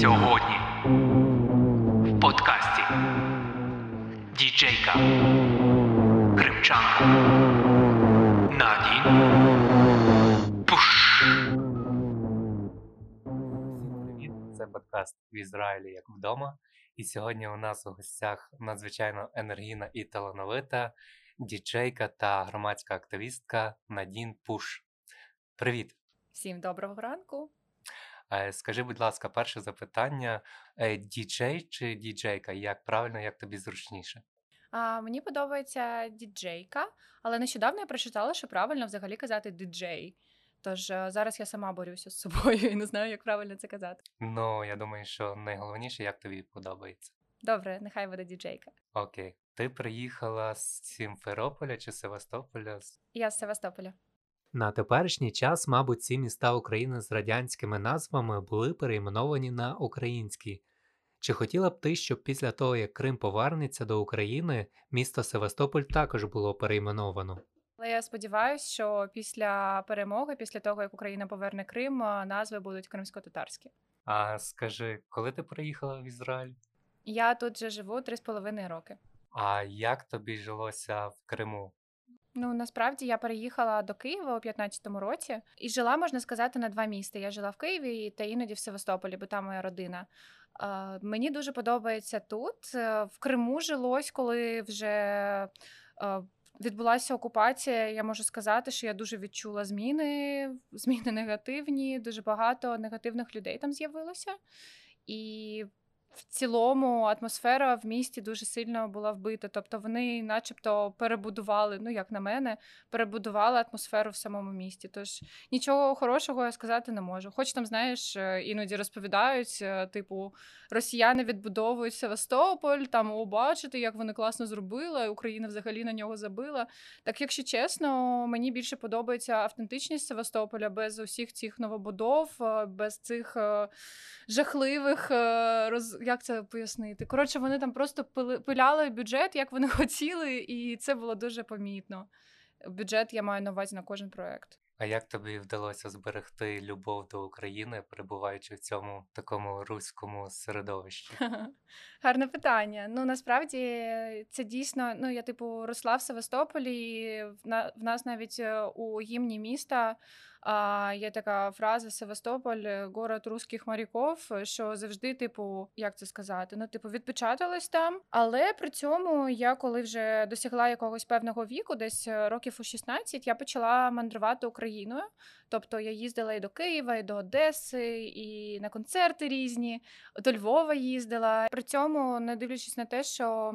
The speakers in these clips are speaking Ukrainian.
Сьогодні в подкасті Діджейка Кримчанка Надін Пуш. Всім привіт! Це подкаст в Ізраїлі як вдома. І сьогодні у нас у гостях надзвичайно енергійна і талановита діджейка та громадська активістка Надін Пуш. Привіт! Всім доброго ранку. Е, Скажи, будь ласка, перше запитання: Е, діджей чи діджейка? Як правильно, як тобі зручніше? А, мені подобається діджейка, але нещодавно я прочитала, що правильно взагалі казати діджей. Тож е, зараз я сама борюся з собою і не знаю, як правильно це казати. Ну, я думаю, що найголовніше, як тобі подобається. Добре, нехай буде діджейка. Окей. Ти приїхала з Сімферополя чи Севастополя? Я з Севастополя. На теперішній час, мабуть, ці міста України з радянськими назвами були перейменовані на українські. Чи хотіла б ти, щоб після того, як Крим повернеться до України, місто Севастополь також було перейменовано? Але я сподіваюся, що після перемоги, після того як Україна поверне Крим, назви будуть кримсько-татарські. А скажи, коли ти приїхала в Ізраїль? Я тут вже живу три з половиною роки. А як тобі жилося в Криму? Ну насправді я переїхала до Києва у 15-му році і жила, можна сказати, на два міста. Я жила в Києві та іноді в Севастополі, бо там моя родина. Мені дуже подобається тут. Е, В Криму жилось, коли вже е, відбулася окупація. Я можу сказати, що я дуже відчула зміни, зміни негативні. Дуже багато негативних людей там з'явилося. І в цілому атмосфера в місті дуже сильно була вбита. Тобто вони, начебто, перебудували, ну як на мене, перебудували атмосферу в самому місті. Тож нічого хорошого я сказати не можу. Хоч там, знаєш, е, іноді розповідають, е, типу, росіяни відбудовують Севастополь, там о, як вони класно зробили, Україна взагалі на нього забила. Так, якщо чесно, мені більше подобається автентичність Севастополя без усіх цих новобудов, е, без цих жахливих роз... як це пояснити? Коротше, вони там просто пили... пиляли бюджет, як вони хотіли, і це було дуже помітно. Бюджет я маю на увазі на кожен проект. А як тобі вдалося зберегти любов до України, перебуваючи в цьому такому руському середовищі? Гарне питання. Ну насправді це дійсно. Ну я типу росла в Севастополі. і В на- в нас навіть е, у гімні міста є така фраза Севастополь, город русських моряків, що завжди, типу, як це сказати? Ну, типу, відпечаталась там. Але при цьому я, коли вже досягла якогось певного віку, десь е, років у 16, я почала мандрувати Україною. Тобто я їздила і до Києва, і до Одеси, і на концерти різні до Львова їздила. При цьому, не дивлячись на те, що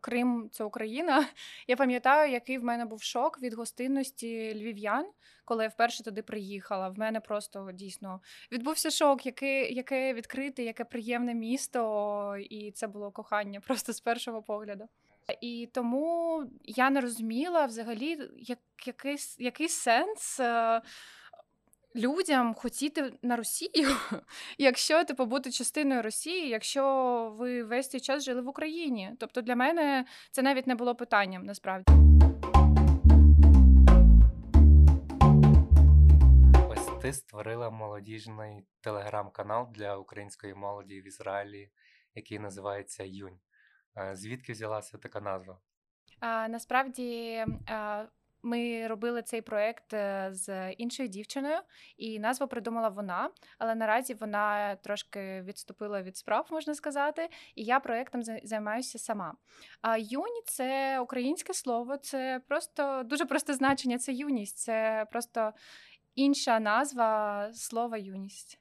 Крим це Україна. Я пам'ятаю, який в мене був шок від гостинності львів'ян, коли я вперше туди приїхала. В мене просто дійсно відбувся шок, яке, яке відкрите, яке приємне місто, і це було кохання просто з першого погляду. І тому я не розуміла взагалі, як, який, який сенс. Е, Людям хотіти на Росію, якщо типу бути частиною Росії, якщо ви весь цей час жили в Україні. Тобто для мене це навіть не було питанням насправді. Ось ти створила молодіжний телеграм-канал для української молоді в Ізраїлі, який називається Юнь. Е, Звідки взялася така назва? А, насправді а, ми робили цей проект е, з іншою дівчиною, і назву придумала вона. Але наразі вона трошки відступила від справ, можна сказати. І я проектом займаюся сама. А юні це українське слово, це просто дуже просте значення. Це юність, це просто інша назва слова юність.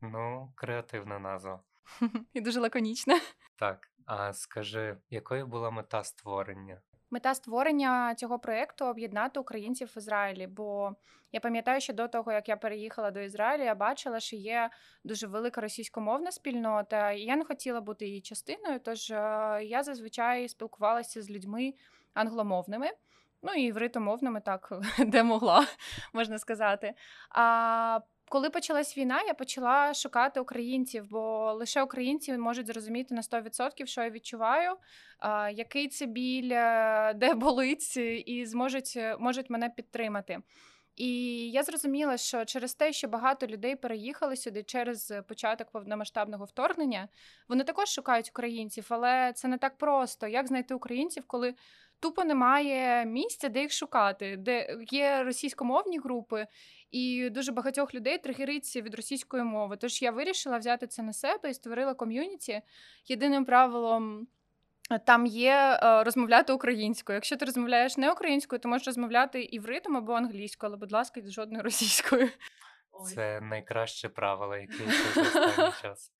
Ну, креативна назва. І дуже лаконічна. Так, а скажи, якою була мета створення? Мета створення цього проєкту об'єднати українців в Ізраїлі. Бо я пам'ятаю, що до того, як я переїхала до Ізраїлю, я бачила, що є дуже велика російськомовна спільнота, і я не хотіла бути її частиною. Тож е, я зазвичай спілкувалася з людьми англомовними. Ну і івритомовними, так, де могла, можна сказати. А коли почалась війна, я почала шукати українців, бо лише українці можуть зрозуміти на 100%, що я відчуваю, який це біль, е, де болить, і зможуть, можуть мене підтримати. І я зрозуміла, що через те, що багато людей переїхали сюди через початок повномасштабного вторгнення, вони також шукають українців, але це не так просто. Як знайти українців, коли тупо немає місця, де їх шукати, де є російськомовні групи, і дуже багатьох людей тригериться від російської мови. Тож я вирішила взяти це на себе і створила ком'юніті. Єдиним правилом. е, Там є е, розмовляти українською. Якщо ти розмовляєш не українською, то можеш розмовляти івритом або англійською, але, будь ласка, жодною російською. Це найкраще правило, яке я чув за останній час.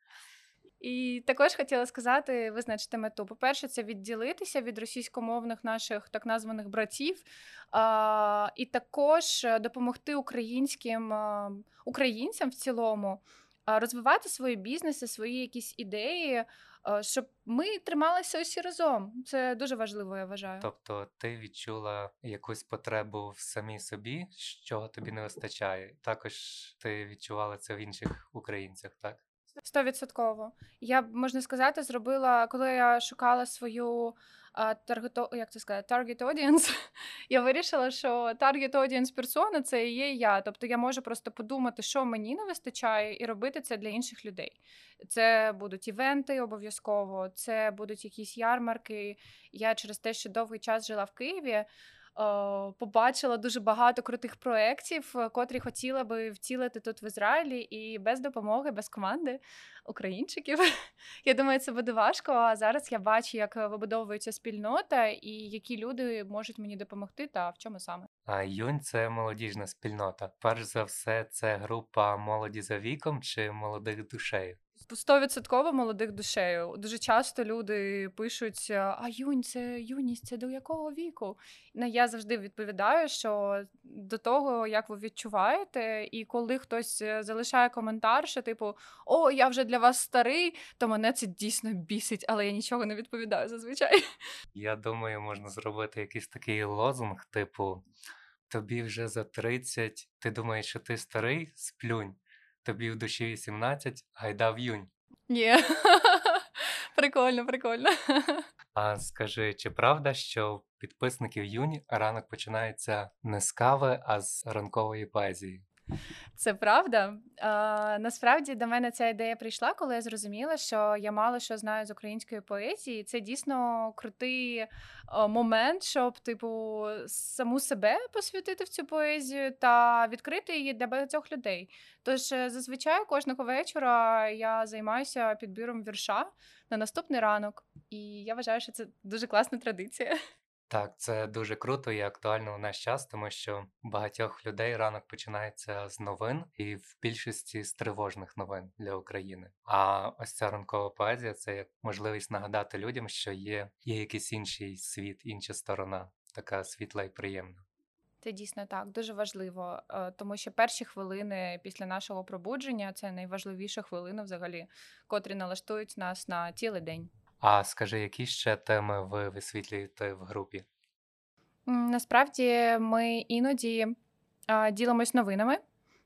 І також хотіла сказати, визначити мету. По-перше, це відділитися від російськомовних наших так названих братів, а, і також е, допомогти українським а, українцям в цілому а, розвивати свої бізнеси, свої якісь ідеї, а, щоб ми трималися усі разом. Це дуже важливо, я вважаю. Тобто ти відчула якусь потребу в самій собі, що тобі не вистачає. Також ти відчувала це в інших українцях, так? Стовідсотково. Я можна сказати, зробила, коли я шукала свою таргето, як це сказати, target audience, я вирішила, що target audience персона це і є я. Тобто я можу просто подумати, що мені не вистачає, і робити це для інших людей. Це будуть івенти обов'язково, це будуть якісь ярмарки. Я через те, що довгий час жила в Києві. Е, Побачила дуже багато крутих проєктів, е, котрі хотіла би втілити тут в Ізраїлі, і без допомоги, без команди українчиків. Я думаю, це буде важко. А зараз я бачу, як вибудовується спільнота і які люди можуть мені допомогти, та в чому саме. А Юнь це молодіжна спільнота. Перш за все, це група молоді за віком чи молодих душею. Стовідсотково молодих душею. Дуже часто люди пишуть: а юнь, це юність, це до якого віку? Ну, я завжди відповідаю, що до того, як ви відчуваєте, і коли хтось е, залишає коментар, що типу О, я вже для вас старий, то мене це дійсно бісить, але я нічого не відповідаю зазвичай. Я думаю, можна зробити якийсь такий лозунг, типу: тобі вже за 30, ти думаєш, що ти старий, сплюнь. Тобі в душі 18, гайда в юнь. Ні. Прикольно, прикольно. А скажи, чи правда, що в підписників юнь ранок починається не з кави, а з ранкової поезії? Це правда. А, насправді до мене ця ідея прийшла, коли я зрозуміла, що я мало що знаю з української поезії. Це дійсно крутий момент, щоб, типу, саму себе посвятити в цю поезію та відкрити її для багатьох людей. Тож е, зазвичай кожного вечора я займаюся підбіром вірша на наступний ранок, і я вважаю, що це дуже класна традиція. Так, це дуже круто і актуально в наш час, тому що у багатьох людей ранок починається з новин, і в більшості з тривожних новин для України. А ось ця ранкова поезія це як можливість нагадати людям, що є, є якийсь інший світ, інша сторона, така світла і приємна. Це дійсно так, дуже важливо, е, тому що перші хвилини після нашого пробудження це найважливіші хвилини, взагалі, котрі налаштують нас на цілий день. А скажи, які ще теми ви висвітлюєте в групі? Насправді ми іноді ділимось новинами,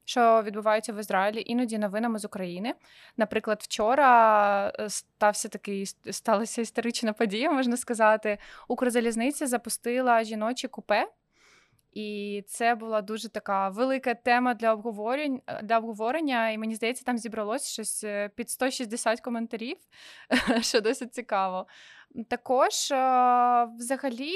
що відбуваються в Ізраїлі, іноді новинами з України. Наприклад, вчора е, стався такий сталася історична подія, можна сказати. Укрзалізниця запустила жіночі купе. І це була дуже така велика тема для обговорень для обговорення. І мені здається, там зібралось щось е, під 160 коментарів, що досить цікаво. Також взагалі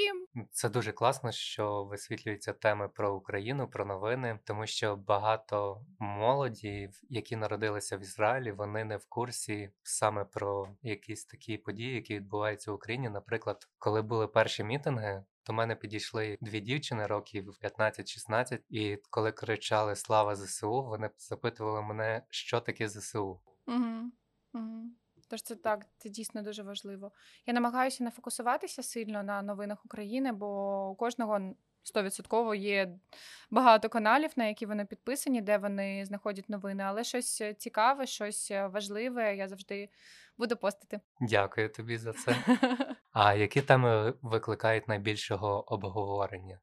Це дуже класно, що висвітлюються теми про Україну, про новини, тому що багато молоді, які народилися в Ізраїлі, вони не в курсі саме про якісь такі події, які відбуваються в Україні. Наприклад, коли були перші мітинги, до мене підійшли дві дівчини років 15-16, і коли кричали Слава ЗСУ, вони запитували мене, що таке ЗСУ. Угу. Угу. Тож це так, це дійсно дуже важливо. Я намагаюся не фокусуватися сильно на новинах України, бо у кожного 100% є багато каналів, на які вони підписані, де вони знаходять новини, але щось цікаве, щось важливе, я завжди буду постити. Дякую тобі за це. А які теми викликають найбільшого обговорення?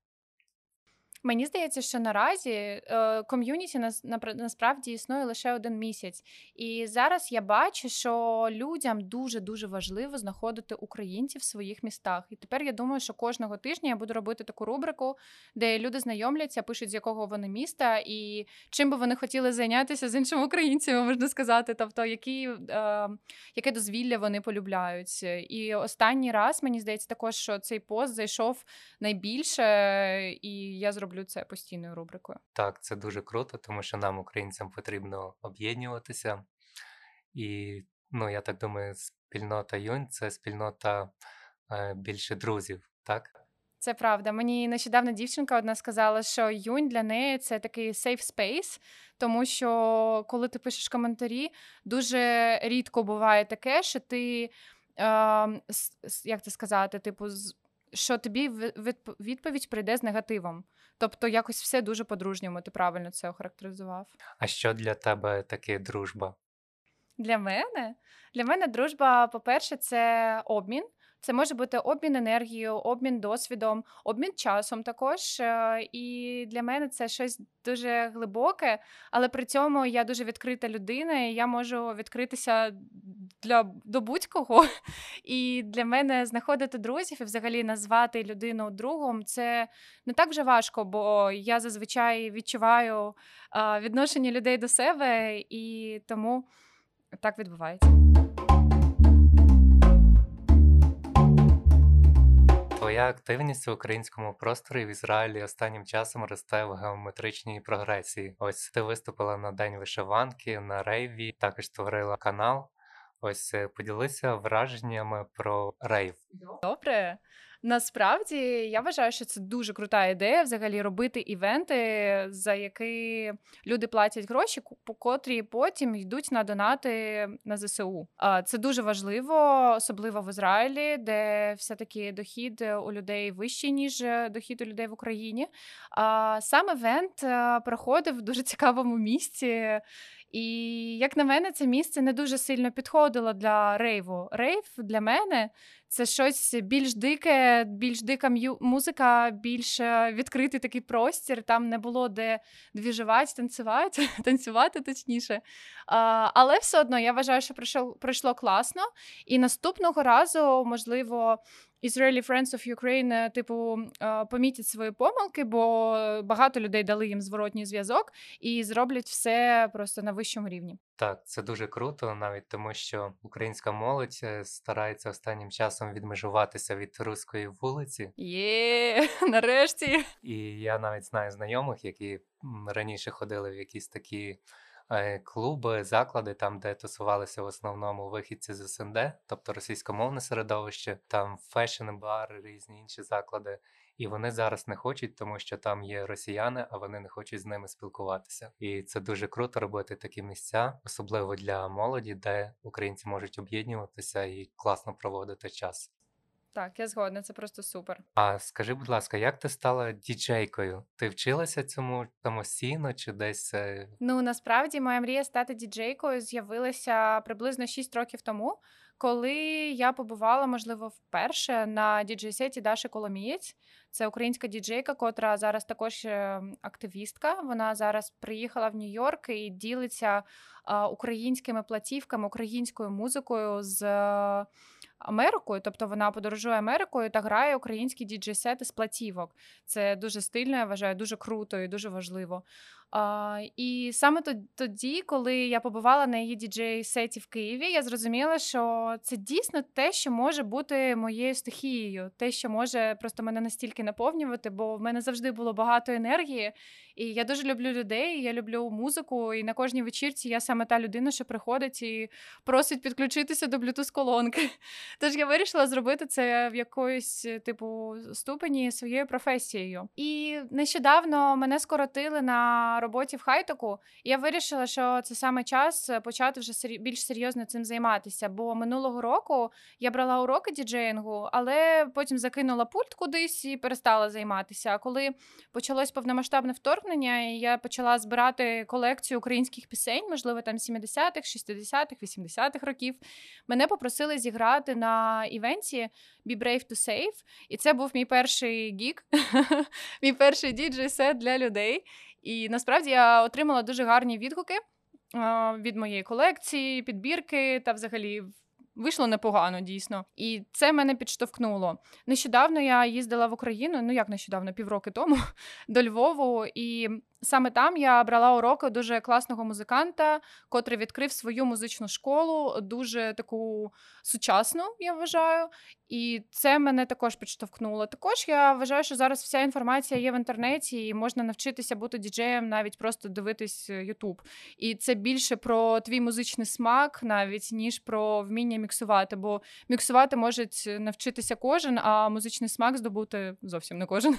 Мені здається, що наразі е, ком'юніті нас напра- насправді існує лише один місяць. І зараз я бачу, що людям дуже дуже важливо знаходити українців в своїх містах. І тепер я думаю, що кожного тижня я буду робити таку рубрику, де люди знайомляться, пишуть з якого вони міста і чим би вони хотіли зайнятися з іншими українцями, можна сказати, тобто які, е, яке дозвілля вони полюбляють. І останній раз мені здається, також що цей пост зайшов найбільше, і я зроблю це постійною рубрикою. Так, це дуже круто, тому що нам, українцям, потрібно об'єднуватися. І, ну, я так думаю, спільнота Юнь це спільнота е, більше друзів, так? Це правда. Мені нещодавно дівчинка одна сказала, що юнь для неї це такий safe space, тому що коли ти пишеш коментарі, дуже рідко буває таке, що ти е, як це сказати, типу, що тобі відповідь прийде з негативом. Тобто, якось все дуже по-дружньому. Ти правильно це охарактеризував. А що для тебе таке дружба? Для мене? Для мене дружба, по-перше, це обмін. Це може бути обмін енергією, обмін досвідом, обмін часом також. Е, І для мене це щось дуже глибоке, але при цьому я дуже відкрита людина, і я можу відкритися для до будь-кого. І для мене знаходити друзів і взагалі назвати людину другом це не так вже важко, бо я зазвичай відчуваю відношення людей до себе, і тому так відбувається. Твоя активність в українському просторі в Ізраїлі останнім часом росте в геометричній прогресії. Ось ти виступила на День вишиванки, на рейві, також створила канал. Ось е, поділися враженнями про рейв. Добре. Насправді я вважаю, що це дуже крута ідея взагалі робити івенти, за які люди платять гроші, по котрі потім йдуть на донати на ЗСУ. Це дуже важливо, особливо в Ізраїлі, де все-таки дохід у людей вищий, ніж е, дохід у людей в Україні. Сам івент е, проходив в дуже цікавому місці. І як на мене, це місце не дуже сильно підходило для рейву. Рейв для мене це щось більш дике, більш дика музика, більш е, відкритий такий простір. Там не було де двіжувати, танцювати, танцювати точніше. А, але все одно я вважаю, що пройшло, пройшло класно. І наступного разу, можливо, Israeli Friends of Ukraine, е, типу, е, помітять свої помилки, бо багато людей дали їм зворотній зв'язок і зроблять все просто на вищому рівні. Так, це дуже круто, навіть тому, що українська молодь е, старається останнім часом відмежуватися від руської вулиці. Є, нарешті. І я навіть знаю знайомих, які раніше ходили в якісь такі клуби, заклади, там, де тусувалися в основному вихідці з СНД, тобто російськомовне середовище, там fashion-бар, різні інші заклади. І вони зараз не хочуть, тому що там є росіяни, а вони не хочуть з ними спілкуватися. І це дуже круто робити такі місця, особливо для молоді, де українці можуть об'єднуватися і класно проводити час. Так, я згодна, це просто супер. А скажи, будь ласка, як ти стала діджейкою? Ти вчилася цьому самостійно чи десь е, Ну насправді моя мрія стати діджейкою з'явилася приблизно 6 років тому, коли я побувала, можливо, вперше на діджей-сеті Даші Коломієць. Це українська діджейка, котра зараз також е, активістка. Вона зараз приїхала в Нью-Йорк і ділиться а, українськими платівками, українською музикою з е, Америкою. Тобто вона подорожує Америкою та грає українські діджей-сети з платівок. Це дуже стильно, я вважаю, дуже круто і дуже важливо. І саме тоді, коли я побувала на її діджей-сеті в Києві, я зрозуміла, що це дійсно те, що може бути моєю стихією, те, що може просто мене настільки наповнювати, бо в мене завжди було багато енергії. І я дуже люблю людей, я люблю музику. І на кожній вечірці я саме та людина, що приходить і просить підключитися до Bluetooth колонки. Тож я вирішила зробити це в якоїсь е, типу ступені своєю професією. І нещодавно мене скоротили на роботі в хайтеку, і я вирішила, що це саме час е, почати вже більш серйозно цим займатися. Бо минулого року я брала уроки діджеїнгу, але потім закинула пульт кудись і перестала займатися. А коли почалось повномасштабне вторгнення, і я почала збирати колекцію українських пісень, можливо, там 70-х, 60-х, 80-х років, мене попросили зіграти на івенті Be Brave to Save. І це був мій перший гік, мій перший діджей-сет для людей. І насправді я отримала дуже гарні відгуки від моєї колекції, підбірки та взагалі. Вийшло непогано, дійсно, і це мене підштовхнуло. Нещодавно я їздила в Україну, ну як нещодавно, півроки тому, до Львову, і саме там я брала уроки дуже класного музиканта, котрий відкрив свою музичну школу, дуже таку сучасну, я вважаю. І це мене також підштовхнуло. Також я вважаю, що зараз вся інформація є в інтернеті, і можна навчитися бути діджеєм, навіть просто дивитись Ютуб. І це більше про твій музичний смак, навіть ніж про вміння міксувати. Бо міксувати може навчитися кожен, а музичний смак здобути зовсім не кожен.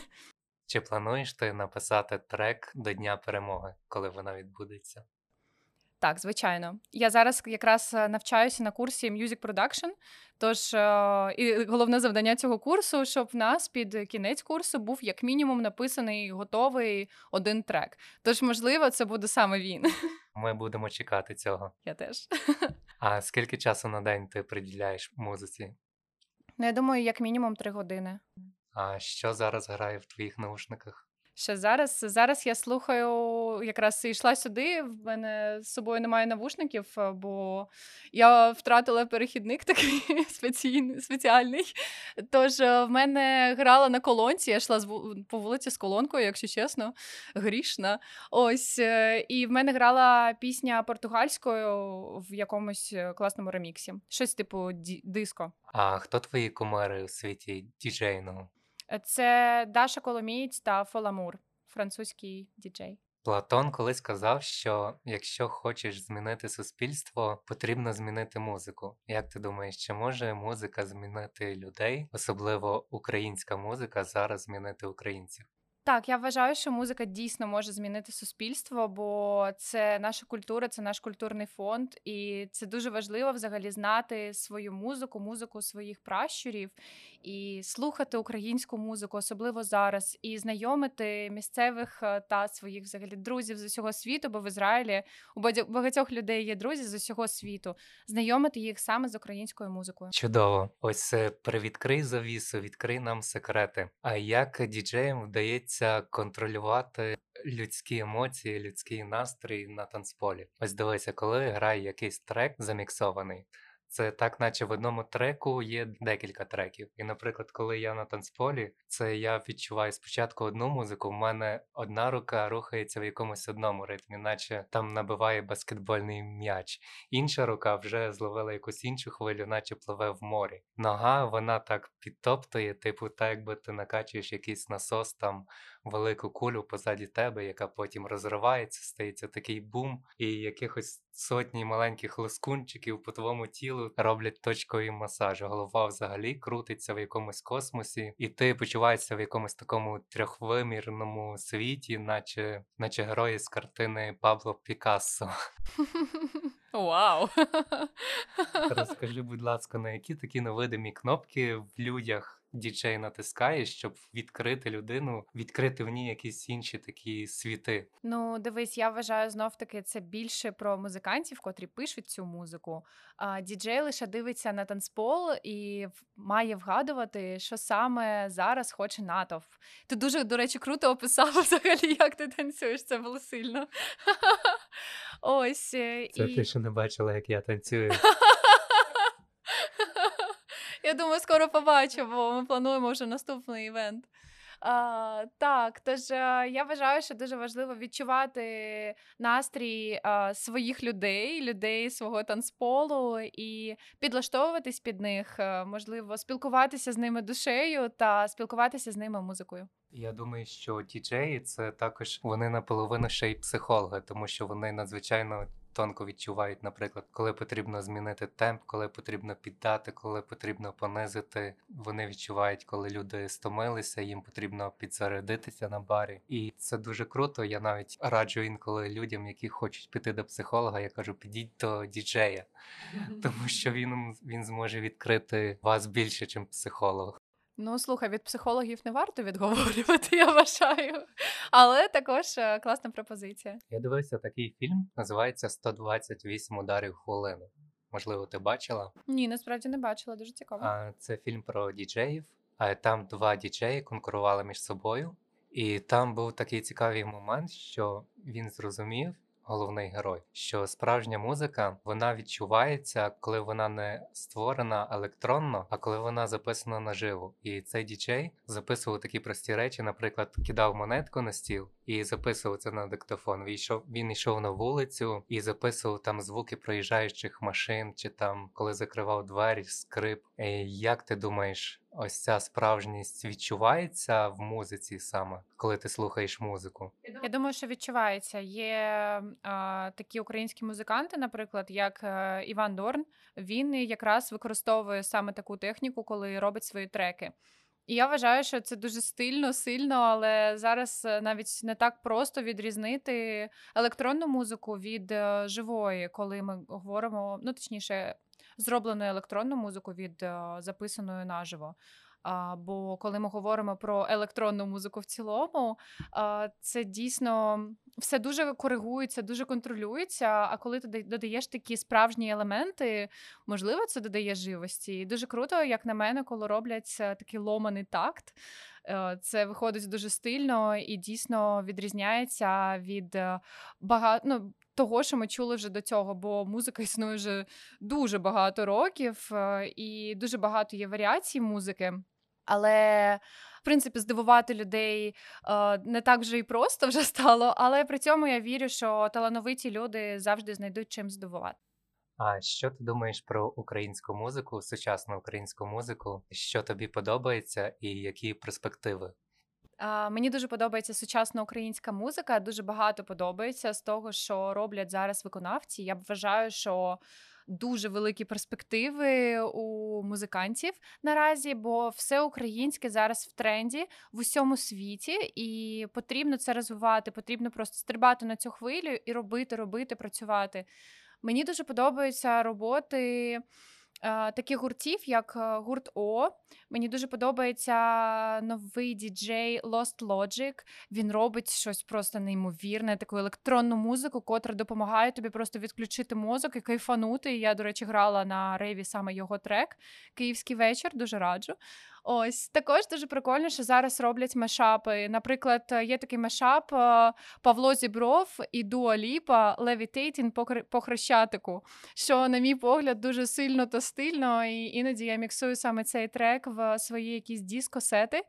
Чи плануєш ти написати трек до Дня перемоги, коли вона відбудеться? Так, звичайно. Я зараз якраз е, навчаюся на курсі Music Production. Тож е, і головне завдання цього курсу, щоб в нас під кінець курсу був як мінімум написаний готовий один трек. Тож, можливо, це буде саме він. Ми будемо чекати цього. Я теж. А скільки часу на день ти приділяєш музиці? Ну, я думаю, як мінімум три години. А що зараз грає в твоїх наушниках? Ще зараз зараз я слухаю, якраз йшла сюди. В мене з собою немає навушників, е, бо я втратила перехідник такий спеціальний. спеціальний. Тож е, в мене грала на колонці, я йшла по вулиці з колонкою, якщо чесно, грішна. Ось, е, і в мене грала пісня португальською в якомусь класному реміксі. Щось типу диско. А хто твої кумири у світі діджейного? Це Даша Коломієць та Фоламур, французький діджей. Платон колись казав, що якщо хочеш змінити суспільство, потрібно змінити музику. Як ти думаєш, чи може музика змінити людей, особливо українська музика, зараз змінити українців? Так, я вважаю, що музика дійсно може змінити суспільство, бо це наша культура, це наш культурний фонд, і це дуже важливо взагалі знати свою музику, музику своїх пращурів і слухати українську музику, особливо зараз, і знайомити місцевих е, та своїх взагалі друзів з усього світу, бо в Ізраїлі у багатьох людей є друзі з усього світу, знайомити їх саме з українською музикою. Чудово, ось е, привідкрий завісу, відкрий нам секрети. А як діджеям вдається контролювати? Людські емоції, людський настрій на танцполі. Ось дивися, коли грає якийсь трек заміксований, це так, наче в одному треку є декілька треків. І, наприклад, коли я на танцполі, це я відчуваю спочатку одну музику, в мене одна рука рухається в якомусь одному ритмі, наче там набиває баскетбольний м'яч. Інша рука вже зловила якусь іншу хвилю, наче пливе в морі. Нога вона так підтоптує, типу, так якби ти накачуєш якийсь насос там велику кулю позаді тебе, яка потім розривається, стається такий бум, і якихось сотні маленьких лоскунчиків по твоєму тілу роблять точковий масаж. Голова взагалі крутиться в якомусь космосі, і ти почуваєшся в якомусь такому трьохвимірному світі, наче наче герої з картини Пабло Пікассо. Вау! Розкажи, будь ласка, на які такі невидимі кнопки в людях діджей натискає, щоб відкрити людину, відкрити в ній якісь інші такі світи. Ну, дивись, я вважаю знов таки це більше про музикантів, котрі пишуть цю музику. А діджей лише дивиться на танцпол і має вгадувати, що саме зараз хоче натовп. Ти дуже, до речі, круто описав взагалі, як ти танцюєш. Це було сильно. Ось. Е, це і... ти ще не бачила, як я танцюю. Я думаю, скоро побачимо, ми плануємо вже наступний івент. А, Так, тож е, я вважаю, що дуже важливо відчувати настрій а, своїх людей, людей свого танцполу і підлаштовуватись під них, е, можливо, спілкуватися з ними душею та спілкуватися з ними музикою. Я думаю, що діджеї це також вони наполовину ще й психологи, тому що вони надзвичайно тонко відчувають, наприклад, коли потрібно змінити темп, коли потрібно піддати, коли потрібно понизити. Вони відчувають, коли люди стомилися, їм потрібно підзарядитися на барі, і це дуже круто. Я навіть раджу інколи людям, які хочуть піти до психолога. Я кажу, підіть до діджея, тому що він він зможе відкрити вас більше, ніж психолог. Ну, слухай, від психологів не варто відговорювати, я вважаю. Але також е, класна пропозиція. Я дивився такий фільм, називається «128 ударів хвилину. Можливо, ти бачила? Ні, насправді не бачила, дуже цікаво. А це фільм про діджеїв. А там два діджеї конкурували між собою, і там був такий цікавий момент, що він зрозумів, головний герой, що справжня музика вона відчувається, коли вона не створена електронно, а коли вона записана наживо. І цей діджей записував такі прості речі, наприклад, кидав монетку на стіл і записував це на диктофон. Він йшов, він йшов на вулицю і записував там звуки проїжджаючих машин, чи там коли закривав двері, скрип. І Як ти думаєш? Ось ця справжність відчувається в музиці саме, коли ти слухаєш музику. Я думаю, що відчувається. Є а, такі українські музиканти, наприклад, як а, Іван Дорн. Він якраз використовує саме таку техніку, коли робить свої треки. І я вважаю, що це дуже стильно, сильно, але зараз е, навіть не так просто відрізнити електронну музику від е, живої, коли ми говоримо, ну точніше, зроблену електронну музику від е, записаної наживо. А, Бо коли ми говоримо про електронну музику в цілому, це дійсно все дуже коригується, дуже контролюється. А коли ти додаєш такі справжні елементи, можливо, це додає живості. І дуже круто, як на мене, коли роблять такий ломаний такт. Е, це виходить дуже стильно і дійсно відрізняється від е, багато ну, того, що ми чули вже до цього, бо музика існує вже дуже багато років, е, і дуже багато є варіацій музики. Але в принципі здивувати людей е, не так вже і просто вже стало. Але при цьому я вірю, що талановиті люди завжди знайдуть чим здивувати. А що ти думаєш про українську музику, сучасну українську музику? Що тобі подобається, і які перспективи? Мені дуже подобається сучасна українська музика. Дуже багато подобається з того, що роблять зараз виконавці. Я вважаю, що дуже великі перспективи у музикантів наразі, бо все українське зараз в тренді в усьому світі, і потрібно це розвивати. Потрібно просто стрибати на цю хвилю і робити, робити, працювати. Мені дуже подобаються роботи. Таких гуртів, як е, гурт О. Мені дуже подобається новий діджей Lost Logic. Він робить щось просто неймовірне, таку електронну музику, котра допомагає тобі просто відключити мозок і кайфанути. Я, до речі, грала на рейві саме його трек Київський вечір, дуже раджу. Ось також дуже прикольно, що зараз роблять мешапи. Наприклад, є такий мешап е, Павло Зібров і Дуа Ліпа Левітейтін по хрещатику, що, на мій погляд, дуже сильно та стильно. І іноді я міксую саме цей трек в свої якісь дискосети,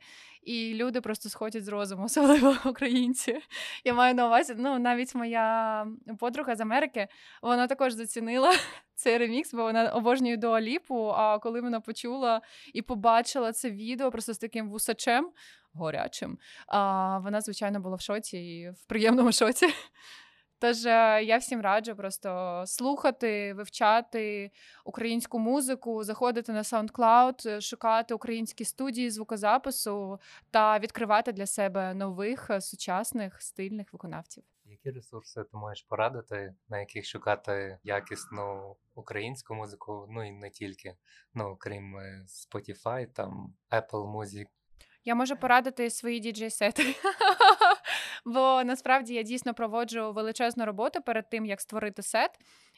і люди просто сходять з розуму, особливо українці. Я маю на увазі, ну навіть моя подруга з Америки, вона також зацінила цей ремікс, бо вона обожнює Дуаліпу. А коли вона почула і побачила це відео просто з таким вусачем горячим, а вона, звичайно, була в шоці і в приємному шоці. Тож е, я всім раджу просто слухати, вивчати українську музику, заходити на SoundCloud, е, шукати українські студії звукозапису та відкривати для себе нових е, сучасних стильних виконавців. Які ресурси ти можеш порадити, на яких шукати якісну українську музику? Ну і не тільки, ну крім Spotify, там Apple Music. Я можу порадити свої діджей-сети. Бо насправді я дійсно проводжу величезну роботу перед тим, як створити сет.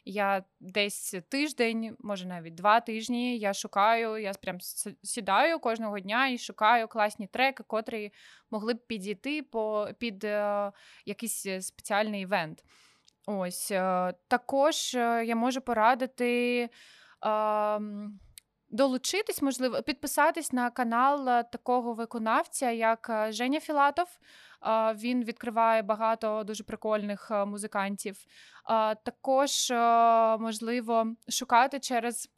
Я десь тиждень, може навіть два тижні. Я шукаю, я прям сідаю кожного дня і шукаю класні треки, котрі могли б підійти по під е, якийсь спеціальний івент. Ось е, також е, я можу порадити. Е, Долучитись, можливо, підписатись на канал такого виконавця, як е, Женя Філатов. Він відкриває багато дуже прикольних е, музикантів. Також е, можливо шукати через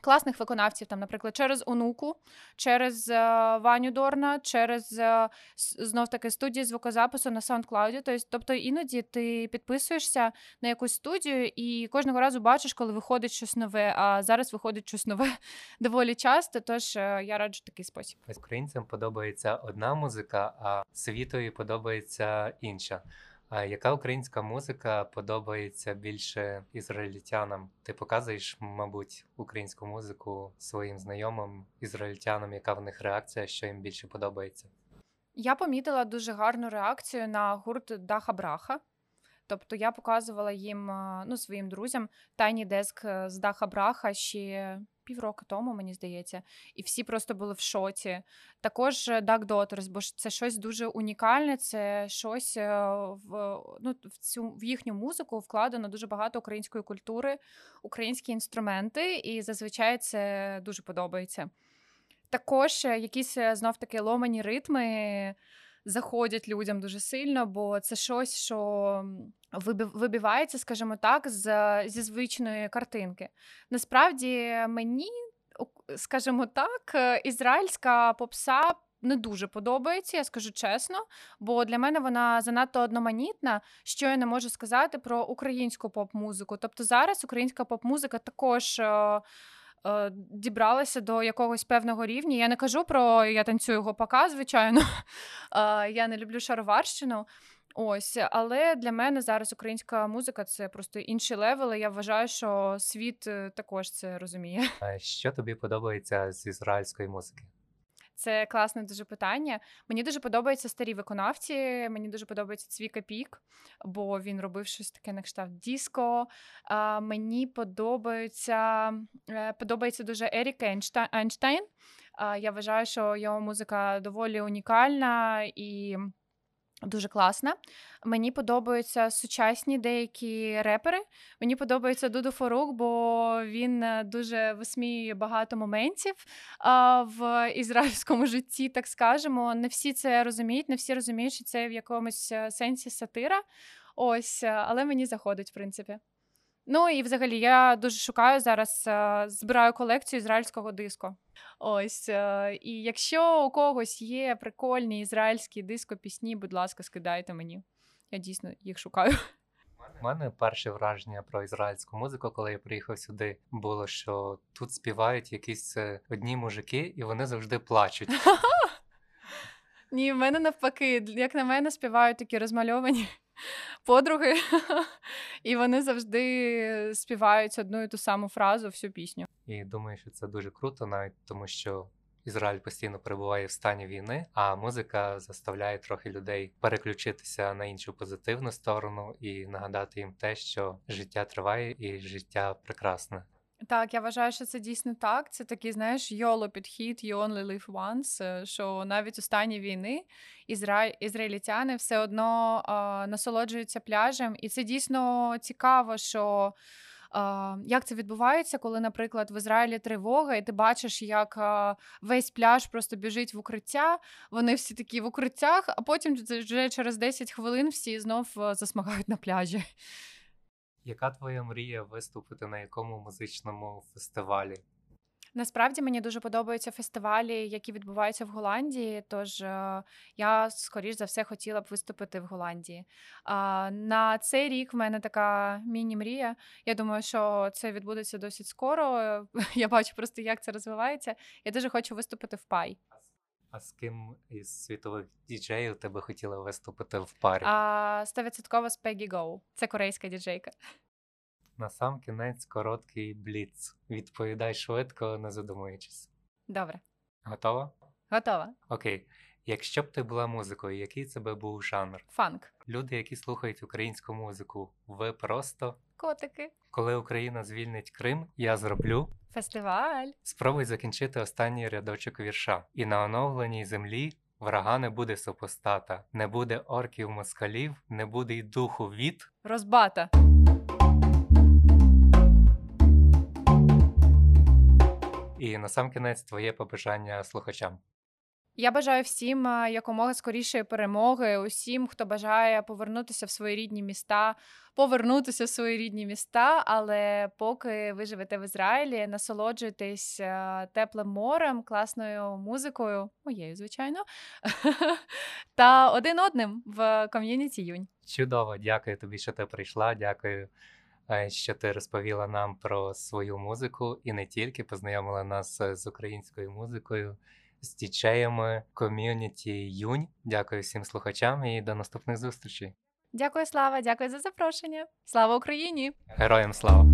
Класних виконавців, там, наприклад, через онуку, через е, Ваню Дорна, через е, знов таки студії звукозапису на SoundCloud. Тобто, іноді ти підписуєшся на якусь студію і кожного разу бачиш, коли виходить щось нове. А зараз виходить щось нове доволі часто. Тож е, я раджу такий спосіб. Українцям подобається одна музика, а світові подобається інша. А яка українська музика подобається більше ізраїльтянам? Ти показуєш, мабуть, українську музику своїм знайомим ізраїльтянам, яка в них реакція, що їм більше подобається? Я помітила дуже гарну реакцію на гурт Даха Браха. Тобто я показувала їм ну, своїм друзям тайні деск е, з Даха Браха ще півроку тому, мені здається, і всі просто були в шоці. Також Duck Daughters, бо це щось дуже унікальне, це щось е, в ну, в цю в їхню музику вкладено дуже багато української культури, українські інструменти, і зазвичай це дуже подобається. Також е, якісь е, знов таки ломані ритми заходять людям дуже сильно, бо це щось, що вибивається, скажімо так, з, зі звичної картинки. Насправді мені, скажімо так, ізраїльська попса. Не дуже подобається, я скажу чесно, бо для мене вона занадто одноманітна, що я не можу сказати про українську поп-музику. Тобто зараз українська поп-музика також е, е, дібралася до якогось певного рівня. Я не кажу про я танцюю гопака, звичайно. Е, я не люблю шароварщину. Ось, але для мене зараз українська музика це просто інші левели. Я вважаю, що світ е, також це розуміє. Що тобі подобається з ізраїльської музики? Це класне дуже питання. Мені дуже подобаються старі виконавці. Мені дуже подобається Цвіка Пік, бо він робив щось таке на кшталт Діско. А, Мені подобається е, подобається дуже Ерік Ейнштейн. Я вважаю, що його музика доволі унікальна і. Дуже класна. Мені подобаються сучасні деякі репери. Мені подобається Дуду Форук, бо він е, дуже висміює багато моментів в ізраїльському житті, так скажемо. Не всі це розуміють, не всі розуміють, що це в якомусь е, сенсі сатира. Ось, е, але мені заходить, в принципі. Ну і взагалі я дуже шукаю зараз, е, збираю колекцію ізраїльського диско. Ось. Е, і якщо у когось є прикольні ізраїльські диско-пісні, будь ласка, скидайте мені. Я дійсно їх шукаю. У мене перше враження про ізраїльську музику, коли я приїхав сюди, було, що тут співають якісь е, одні мужики, і вони завжди плачуть. Ні, в мене навпаки, як на мене, співають такі розмальовані подруги, і вони завжди співають одну і ту саму фразу всю пісню. І думаю, що це дуже круто, навіть тому що. Ізраїль постійно перебуває в стані війни, а музика заставляє трохи людей переключитися на іншу позитивну сторону і нагадати їм те, що життя триває і життя прекрасне. Так, я вважаю, що це дійсно так. Це такий, знаєш, YOLO підхід, you only live once, е, що навіть у стані війни ізра... ізраїльтяни все одно а, насолоджуються пляжем, і це дійсно цікаво, що. Як це відбувається, коли, наприклад, в Ізраїлі тривога, і ти бачиш, як весь пляж просто біжить в укриття, вони всі такі в укриттях, а потім вже через 10 хвилин всі знов uh, засмагають на пляжі. Яка твоя мрія виступити на якому музичному фестивалі? Насправді мені дуже подобаються фестивалі, які відбуваються в Голландії. Тож е, я, скоріш за все, хотіла б виступити в Голландії. На цей рік в мене така міні-мрія. Я думаю, що це відбудеться досить скоро. Я бачу просто, як це розвивається. Я дуже хочу виступити в Пай. А з ким із світових діджеїв тебе хотіла виступити в парі? А, 100% з Пегі Гоу. Це корейська діджейка. На сам кінець короткий бліц. Відповідай швидко, не задумуючись. Добре. Готова? Готова. Окей. Якщо б ти була музикою, який це би був жанр? Фанк. Люди, які слухають українську музику, ви просто котики. Коли Україна звільнить Крим, я зроблю фестиваль. Спробуй закінчити останній рядочок вірша. І на оновленій землі врага не буде супостата, не буде орків москалів, не буде й духу від розбата. І на сам кінець твоє побажання слухачам. Я бажаю всім е, якомога скорішої перемоги, усім, хто бажає повернутися в свої рідні міста, повернутися в свої рідні міста. Але поки ви живете в Ізраїлі, насолоджуйтесь е, теплим морем, класною музикою, моєю, звичайно, та один одним в ком'юніті Юнь. Чудово, дякую тобі, що ти прийшла. Дякую, е, що ти розповіла нам про свою музику і не тільки познайомила нас з українською музикою, з тічеями ком'юніті Юнь. Дякую всім слухачам і до наступних зустрічей. Дякую, Слава, дякую за запрошення. Слава Україні! Героям слава!